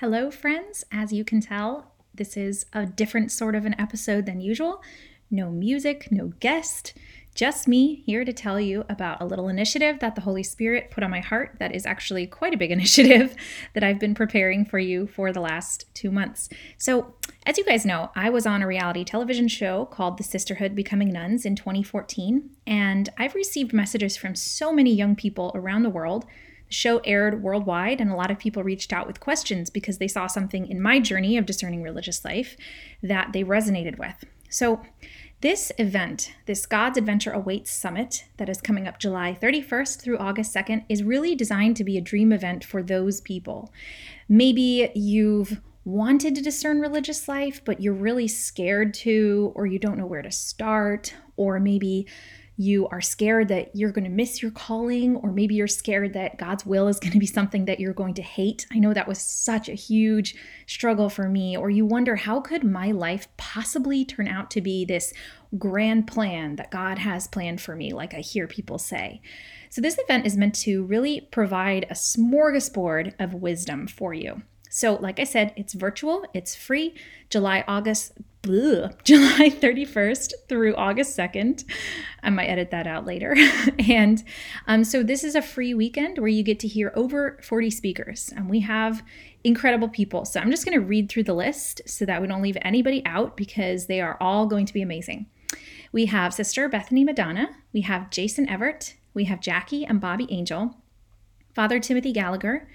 Hello, friends. As you can tell, this is a different sort of an episode than usual. No music, no guest, just me here to tell you about a little initiative that the Holy Spirit put on my heart that is actually quite a big initiative that I've been preparing for you for the last two months. So, as you guys know, I was on a reality television show called The Sisterhood Becoming Nuns in 2014, and I've received messages from so many young people around the world show aired worldwide, and a lot of people reached out with questions because they saw something in my journey of discerning religious life that they resonated with. So, this event, this God's Adventure Awaits Summit that is coming up July 31st through August 2nd, is really designed to be a dream event for those people. Maybe you've wanted to discern religious life, but you're really scared to, or you don't know where to start, or maybe you are scared that you're going to miss your calling, or maybe you're scared that God's will is going to be something that you're going to hate. I know that was such a huge struggle for me. Or you wonder, how could my life possibly turn out to be this grand plan that God has planned for me, like I hear people say? So, this event is meant to really provide a smorgasbord of wisdom for you. So, like I said, it's virtual, it's free, July, August, bleh, July 31st through August 2nd. I might edit that out later. and um, so, this is a free weekend where you get to hear over 40 speakers, and we have incredible people. So, I'm just going to read through the list so that we don't leave anybody out because they are all going to be amazing. We have Sister Bethany Madonna, we have Jason Evert, we have Jackie and Bobby Angel, Father Timothy Gallagher,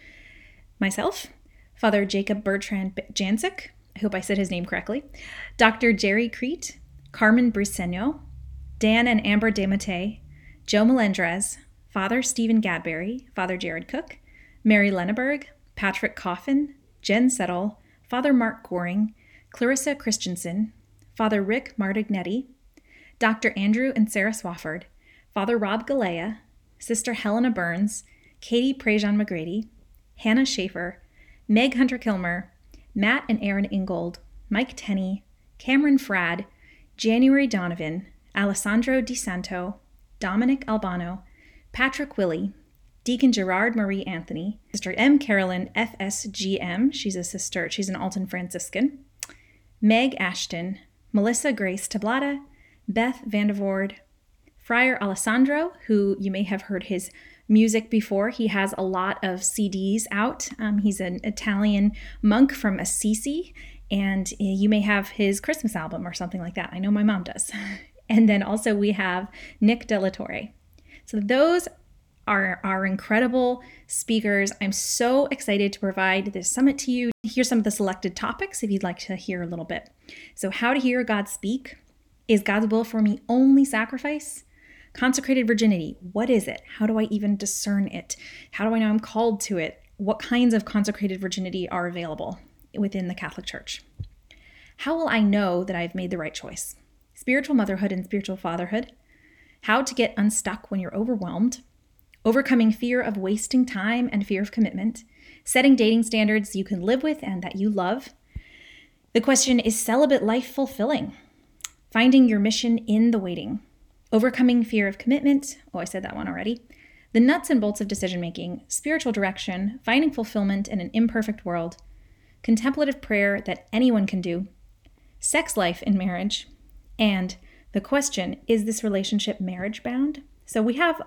myself, Father Jacob Bertrand Janczyk, I hope I said his name correctly, Dr. Jerry Crete, Carmen Briceño, Dan and Amber DeMate, Joe Melendrez, Father Stephen Gadberry, Father Jared Cook, Mary Lenaburg, Patrick Coffin, Jen Settle, Father Mark Goring, Clarissa Christensen, Father Rick Martignetti, Dr. Andrew and Sarah Swafford, Father Rob Galea, Sister Helena Burns, Katie Prejean McGrady, Hannah Schaefer, Meg Hunter Kilmer, Matt and Aaron Ingold, Mike Tenney, Cameron Fradd, January Donovan, Alessandro DiSanto, Dominic Albano, Patrick Willie, Deacon Gerard Marie Anthony, Sister M. Carolyn FSGM, she's a sister, she's an Alton Franciscan, Meg Ashton, Melissa Grace Tablata, Beth Vandevord, Friar Alessandro, who you may have heard his music before. He has a lot of CDs out. Um, he's an Italian monk from Assisi, and you may have his Christmas album or something like that. I know my mom does. And then also we have Nick De La Torre. So those are our incredible speakers. I'm so excited to provide this summit to you. Here's some of the selected topics if you'd like to hear a little bit. So, how to hear God speak. Is God's will for me only sacrifice? Consecrated virginity, what is it? How do I even discern it? How do I know I'm called to it? What kinds of consecrated virginity are available within the Catholic Church? How will I know that I've made the right choice? Spiritual motherhood and spiritual fatherhood. How to get unstuck when you're overwhelmed. Overcoming fear of wasting time and fear of commitment. Setting dating standards you can live with and that you love. The question is celibate life fulfilling? Finding your mission in the waiting overcoming fear of commitment. Oh, I said that one already. The nuts and bolts of decision making, spiritual direction, finding fulfillment in an imperfect world, contemplative prayer that anyone can do, sex life in marriage, and the question is this relationship marriage bound? So we have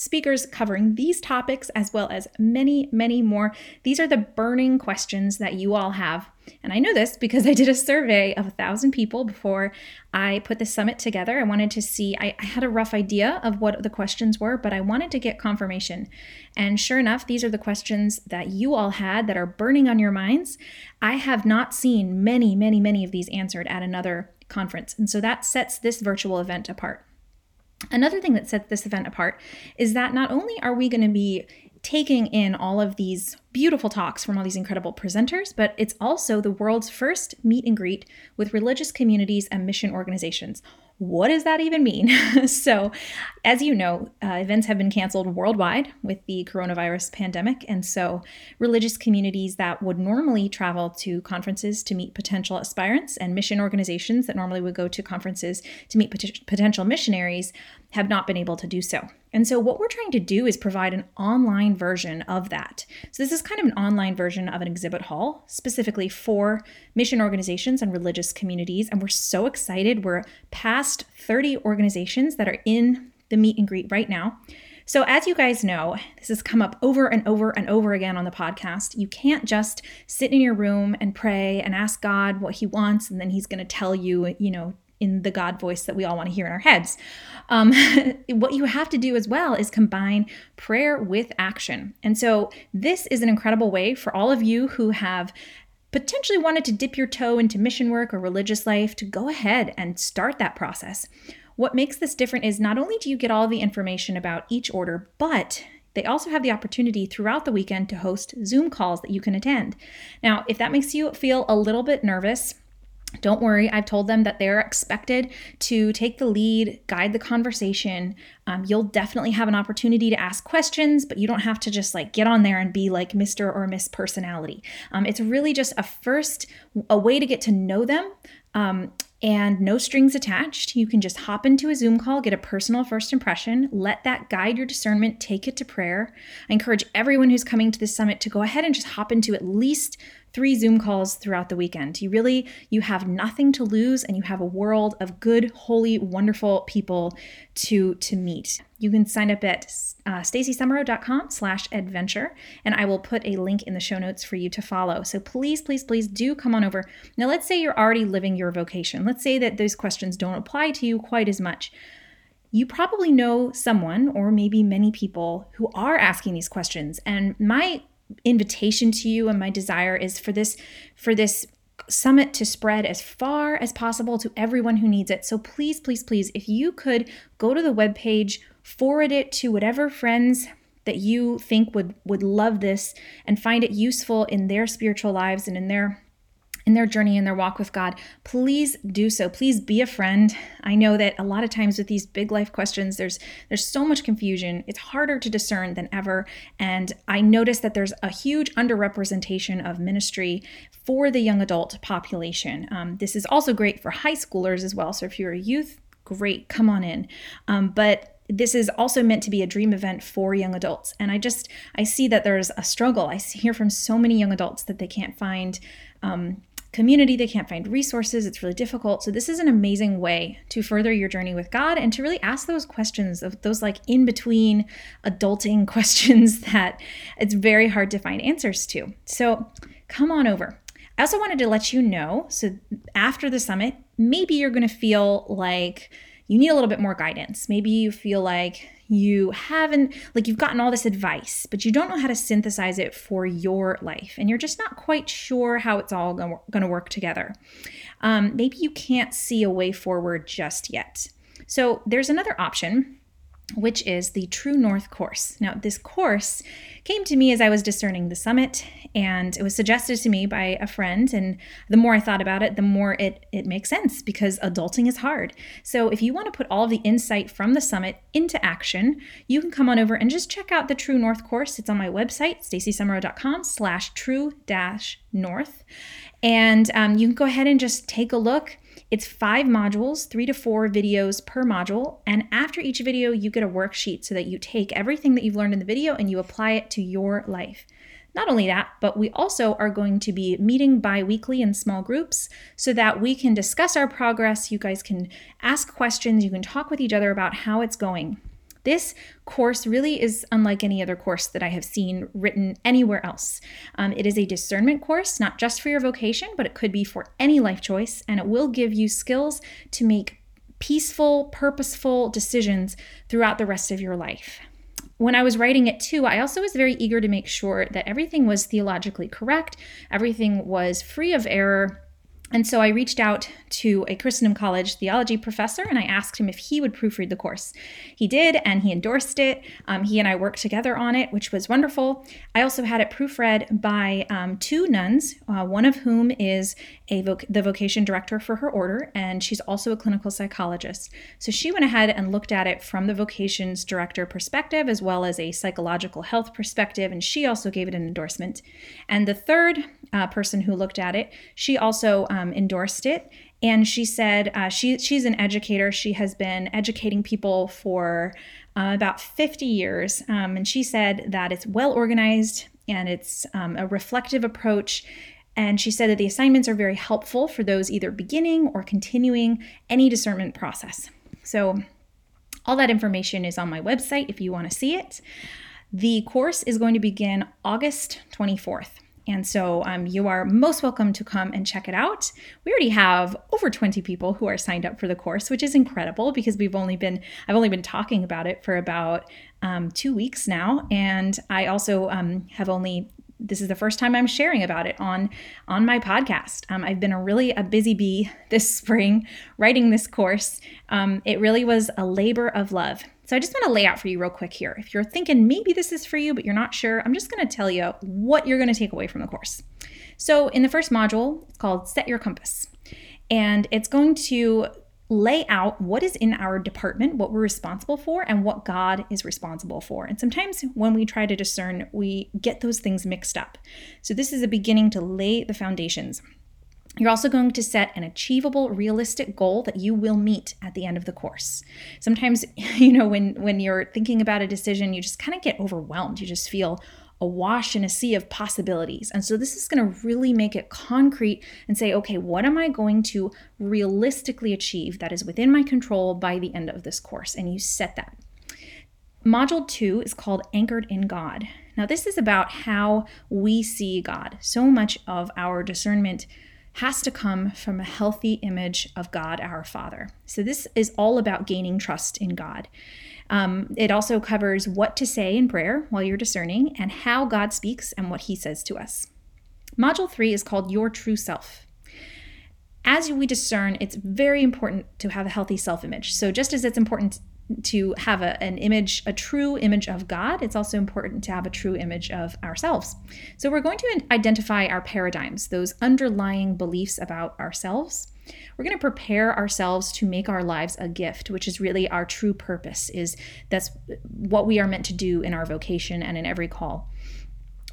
speakers covering these topics as well as many, many more. These are the burning questions that you all have. And I know this because I did a survey of a thousand people before I put the summit together. I wanted to see, I, I, had a rough idea of what the questions were, but I wanted to get confirmation. And sure enough, these are the questions that you all had that are burning on your minds. I have not seen many, many, many of these answered at another conference. And so that sets this virtual event apart. Another thing that sets this event apart is that not only are we going to be taking in all of these beautiful talks from all these incredible presenters, but it's also the world's first meet and greet with religious communities and mission organizations what does that even mean? so, as you know, uh, events have been canceled worldwide with the coronavirus pandemic. And so, religious communities that would normally travel to conferences to meet potential aspirants and mission organizations that normally would go to conferences to meet pot- potential missionaries have not been able to do so. And so, what we're trying to do is provide an online version of that. So, this is kind of an online version of an exhibit hall, specifically for mission organizations and religious communities. And we're so excited. We're past 30 organizations that are in the meet and greet right now. So, as you guys know, this has come up over and over and over again on the podcast. You can't just sit in your room and pray and ask God what He wants, and then He's going to tell you, you know, in the God voice that we all want to hear in our heads. Um, what you have to do as well is combine prayer with action. And so, this is an incredible way for all of you who have potentially wanted to dip your toe into mission work or religious life to go ahead and start that process. What makes this different is not only do you get all the information about each order, but they also have the opportunity throughout the weekend to host Zoom calls that you can attend. Now, if that makes you feel a little bit nervous, don't worry, I've told them that they're expected to take the lead, guide the conversation. Um, you'll definitely have an opportunity to ask questions, but you don't have to just like get on there and be like Mr. or Miss Personality. Um, it's really just a first, a way to get to know them. Um, and no strings attached. You can just hop into a Zoom call, get a personal first impression, let that guide your discernment, take it to prayer. I encourage everyone who's coming to the summit to go ahead and just hop into at least three Zoom calls throughout the weekend. You really you have nothing to lose and you have a world of good, holy, wonderful people to to meet. You can sign up at uh, stacysumereau.com slash adventure and I will put a link in the show notes for you to follow. So please, please, please do come on over. Now let's say you're already living your vocation. Let's say that those questions don't apply to you quite as much you probably know someone or maybe many people who are asking these questions. And my invitation to you and my desire is for this for this summit to spread as far as possible to everyone who needs it. So please, please, please, if you could go to the webpage, forward it to whatever friends that you think would would love this and find it useful in their spiritual lives and in their in their journey in their walk with God, please do so. Please be a friend. I know that a lot of times with these big life questions, there's there's so much confusion. It's harder to discern than ever. And I notice that there's a huge underrepresentation of ministry for the young adult population. Um, this is also great for high schoolers as well. So if you're a youth, great, come on in. Um, but this is also meant to be a dream event for young adults and i just i see that there's a struggle i hear from so many young adults that they can't find um, community, they can't find resources, it's really difficult. So, this is an amazing way to further your journey with God and to really ask those questions of those like in between adulting questions that it's very hard to find answers to. So, come on over. I also wanted to let you know so, after the summit, maybe you're going to feel like you need a little bit more guidance. Maybe you feel like you haven't like you've gotten all this advice but you don't know how to synthesize it for your life and you're just not quite sure how it's all going to work together. Um, maybe you can't see a way forward just yet. So there's another option which is the True North course. Now, this course came to me as I was discerning the summit, and it was suggested to me by a friend. And the more I thought about it, the more it, it makes sense because adulting is hard. So, if you want to put all the insight from the summit into action, you can come on over and just check out the True North course. It's on my website, stacysumereau.com slash true dash north. And um, you can go ahead and just take a look it's five modules, three to four videos per module. And after each video, you get a worksheet so that you take everything that you've learned in the video and you apply it to your life. Not only that, but we also are going to be meeting bi weekly in small groups so that we can discuss our progress. You guys can ask questions, you can talk with each other about how it's going. This course really is unlike any other course that I have seen written anywhere else. Um, it is a discernment course, not just for your vocation, but it could be for any life choice, and it will give you skills to make peaceful, purposeful decisions throughout the rest of your life. When I was writing it too, I also was very eager to make sure that everything was theologically correct, everything was free of error, and so I reached out to a Christendom College theology professor and I asked him if he would proofread the course. He did, and he endorsed it. Um, he and I worked together on it, which was wonderful. I also had it proofread by um, two nuns, uh, one of whom is a voc- the vocation director for her order, and she's also a clinical psychologist. So she went ahead and looked at it from the vocations director perspective as well as a psychological health perspective, and she also gave it an endorsement. And the third uh, person who looked at it, she also um, endorsed it And she said uh, she, she's an educator. She has been educating people for uh, about 50 years. Um, and she said that it's well organized and it's um, a reflective approach. And she said that the assignments are very helpful for those either beginning or continuing any discernment process. So, all that information is on my website if you want to see it. The course is going to begin August 24th. And so um, you are most welcome to come and check it out. We already have over 20 people who are signed up for the course, which is incredible because we've only been, I've only been talking about it for about um, two weeks now. And I also um, have only this is the first time I'm sharing about it on on my podcast. Um, I've been a really a busy bee this spring writing this course. Um, it really was a labor of love. So I just want to lay out for you real quick here. If you're thinking maybe this is for you, but you're not sure, I'm just going to tell you what you're going to take away from the course. So in the first module, it's called Set Your Compass. And it's going to lay out what is in our department, what we're responsible for, and what God is responsible for. And sometimes when we try to discern, we get those things mixed up. So this is a beginning to lay the foundations. You're also going to set an achievable, realistic goal that you will meet at the end of the course. Sometimes, you know, when when you're thinking about a decision, you just kind of get overwhelmed. You just feel awash in a sea of possibilities. And so this is going to really make it concrete and say, okay, what am I going to realistically achieve that is within my control by the end of this course? And you set that. Module two is called Anchored in God. Now, this is about how we see God. So much of our discernment has to come from a healthy image of God our Father. So, this is all about gaining trust in God. Um, it also covers what to say in prayer while you're discerning and how God speaks and what he says to us. Module three is called Your True Self. As we discern, it's very important to have a healthy self image. So, just as it's important to have a, an image, a true image of God, it's also important to have a true image of ourselves. So, we're going to identify our paradigms, those underlying beliefs about ourselves. We're going to prepare ourselves to make our lives a gift, which is really our true purpose, is that's what we are meant to do in our vocation and in every call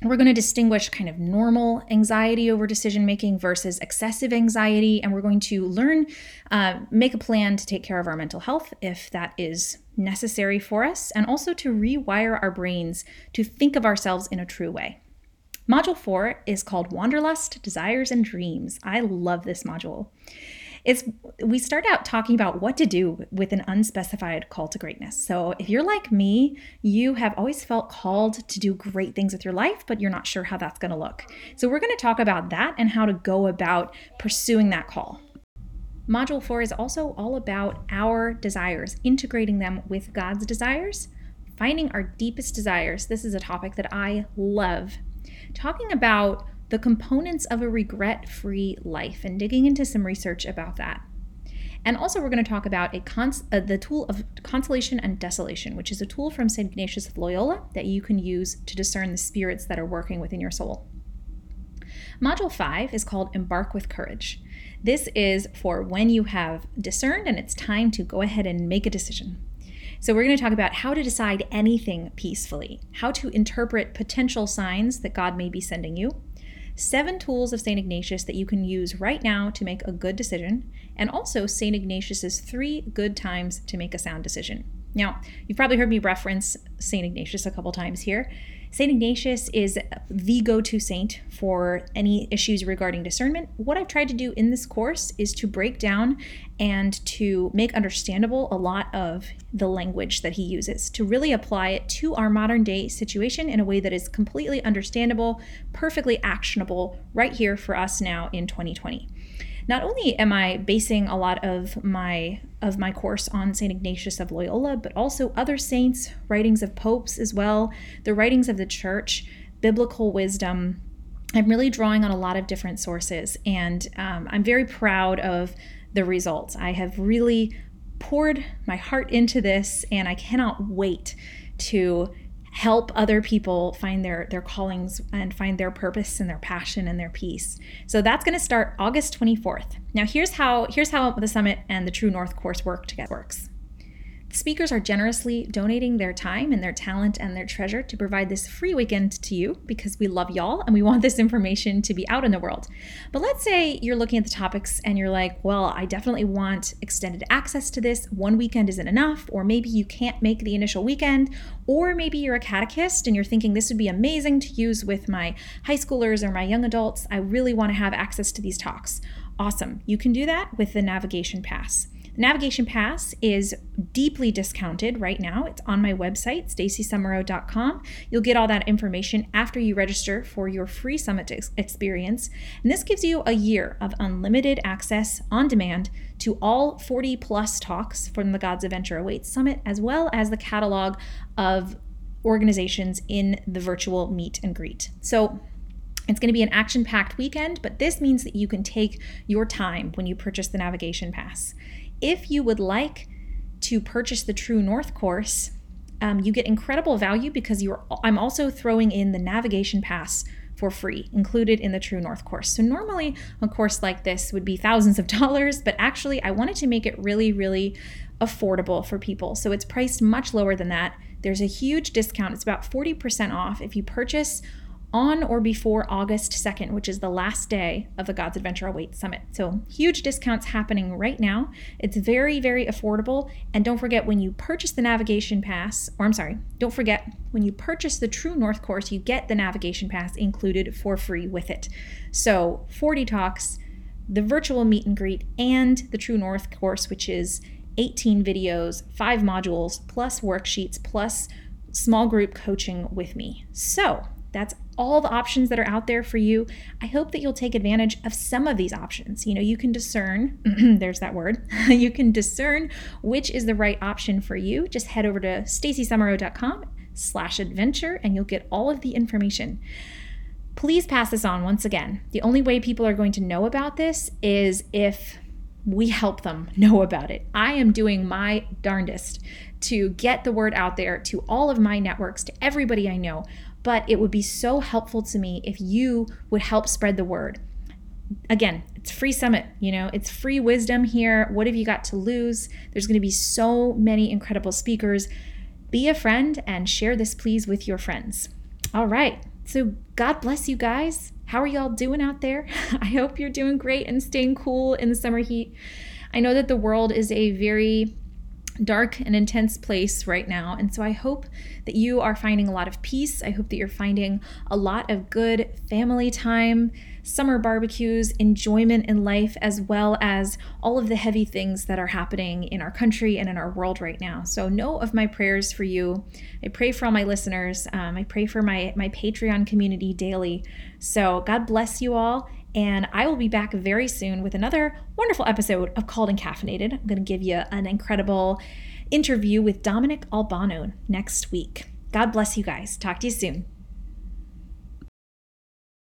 we're going to distinguish kind of normal anxiety over decision making versus excessive anxiety and we're going to learn uh, make a plan to take care of our mental health if that is necessary for us and also to rewire our brains to think of ourselves in a true way. Module four is called wanderlust desires and dreams. I love this module it's we start out talking about what to do with an unspecified call to greatness. So if you're like me, you have always felt called to do great things with your life, but you're not sure how that's going to look. So we're going to talk about that and how to go about pursuing that call. Module 4 is also all about our desires, integrating them with God's desires, finding our deepest desires. This is a topic that I love. Talking about the components of a regret free life and digging into some research about that. And also, we're going to talk about a cons- uh, the tool of consolation and desolation, which is a tool from St. Ignatius of Loyola that you can use to discern the spirits that are working within your soul. Module 5 is called Embark with Courage. This is for when you have discerned and it's time to go ahead and make a decision. So, we're going to talk about how to decide anything peacefully, how to interpret potential signs that God may be sending you, seven tools of St. Ignatius that you can use right now to make a good decision, and also St. Ignatius's three good times to make a sound decision. Now, you've probably heard me reference St. Ignatius a couple times here. St. Ignatius is the go to saint for any issues regarding discernment. What I've tried to do in this course is to break down and to make understandable a lot of the language that he uses, to really apply it to our modern day situation in a way that is completely understandable, perfectly actionable right here for us now in 2020 not only am I basing a lot of my of my course on St. Ignatius of Loyola, but also other saints, writings of popes as well, the writings of the church, biblical wisdom. I'm really drawing on a lot of different sources, and um, I'm very proud of the results. I have really poured my heart into this, and I cannot wait to help other people find their their callings and find their purpose and their passion and their peace. So that's going to start August 24th. Now here's how here's how the summit and the True North course work together works. Speakers are generously donating their time and their talent and their treasure to provide this free weekend to you because we love y'all and we want this information to be out in the world. But let's say you're looking at the topics and you're like, well, I definitely want extended access to this. One weekend isn't enough, or maybe you can't make the initial weekend, or maybe you're a catechist and you're thinking this would be amazing to use with my high schoolers or my young adults. I really want to have access to these talks. Awesome. You can do that with the Navigation Pass. Navigation Pass is deeply discounted right now. It's on my website, stacysumereau.com. You'll get all that information after you register for your free summit experience. And this gives you a year of unlimited access on demand to all 40 plus talks from the God's Adventure Awaits Summit, as well as the catalog of organizations in the virtual meet and greet. So it's going to be an action packed weekend, but this means that you can take your time when you purchase the navigation pass. If you would like to purchase the True North course, um, you get incredible value because you're. I'm also throwing in the navigation pass for free, included in the True North course. So normally a course like this would be thousands of dollars, but actually I wanted to make it really, really affordable for people. So it's priced much lower than that. There's a huge discount. It's about 40% off if you purchase on or before August 2nd, which is the last day of the God's Adventure Awaits Summit. So, huge discounts happening right now. It's very, very affordable. And don't forget, when you purchase the navigation pass, or I'm sorry, don't forget, when you purchase the True North course, you get the navigation pass included for free with it. So, 40 talks, the virtual meet and greet, and the True North course, which is 18 videos, five modules, plus worksheets, plus small group coaching with me. So, that's all the options that are out there for you. I hope that you'll take advantage of some of these options. You know, you can discern, there's that word, you can discern which is the right option for you. Just head over to stacysumereau.com slash adventure and you'll get all of the information. Please pass this on once again. The only way people are going to know about this is if we help them know about it. I am doing my darndest to get the word out there to all of my networks, to everybody I know but it would be so helpful to me if you would help spread the word. Again, it's free summit, you know, it's free wisdom here. What have you got to lose? There's going to be so many incredible speakers. Be a friend and share this, please, with your friends. All right. So, God bless you guys. How are y'all doing out there? I hope you're doing great and staying cool in the summer heat. I know that the world is a very dark and intense place right now. And so I hope that you are finding a lot of peace. I hope that you're finding a lot of good family time, summer barbecues, enjoyment in life, as well as all of the heavy things that are happening in our country and in our world right now. So know of my prayers for you. I pray for all my listeners. Um, I pray for my my Patreon community daily. So God bless you all and I will be back very soon with another wonderful episode of Called and Caffeinated. I'm going to give you an incredible interview with Dominic Albano next week. God bless you guys. Talk to you soon.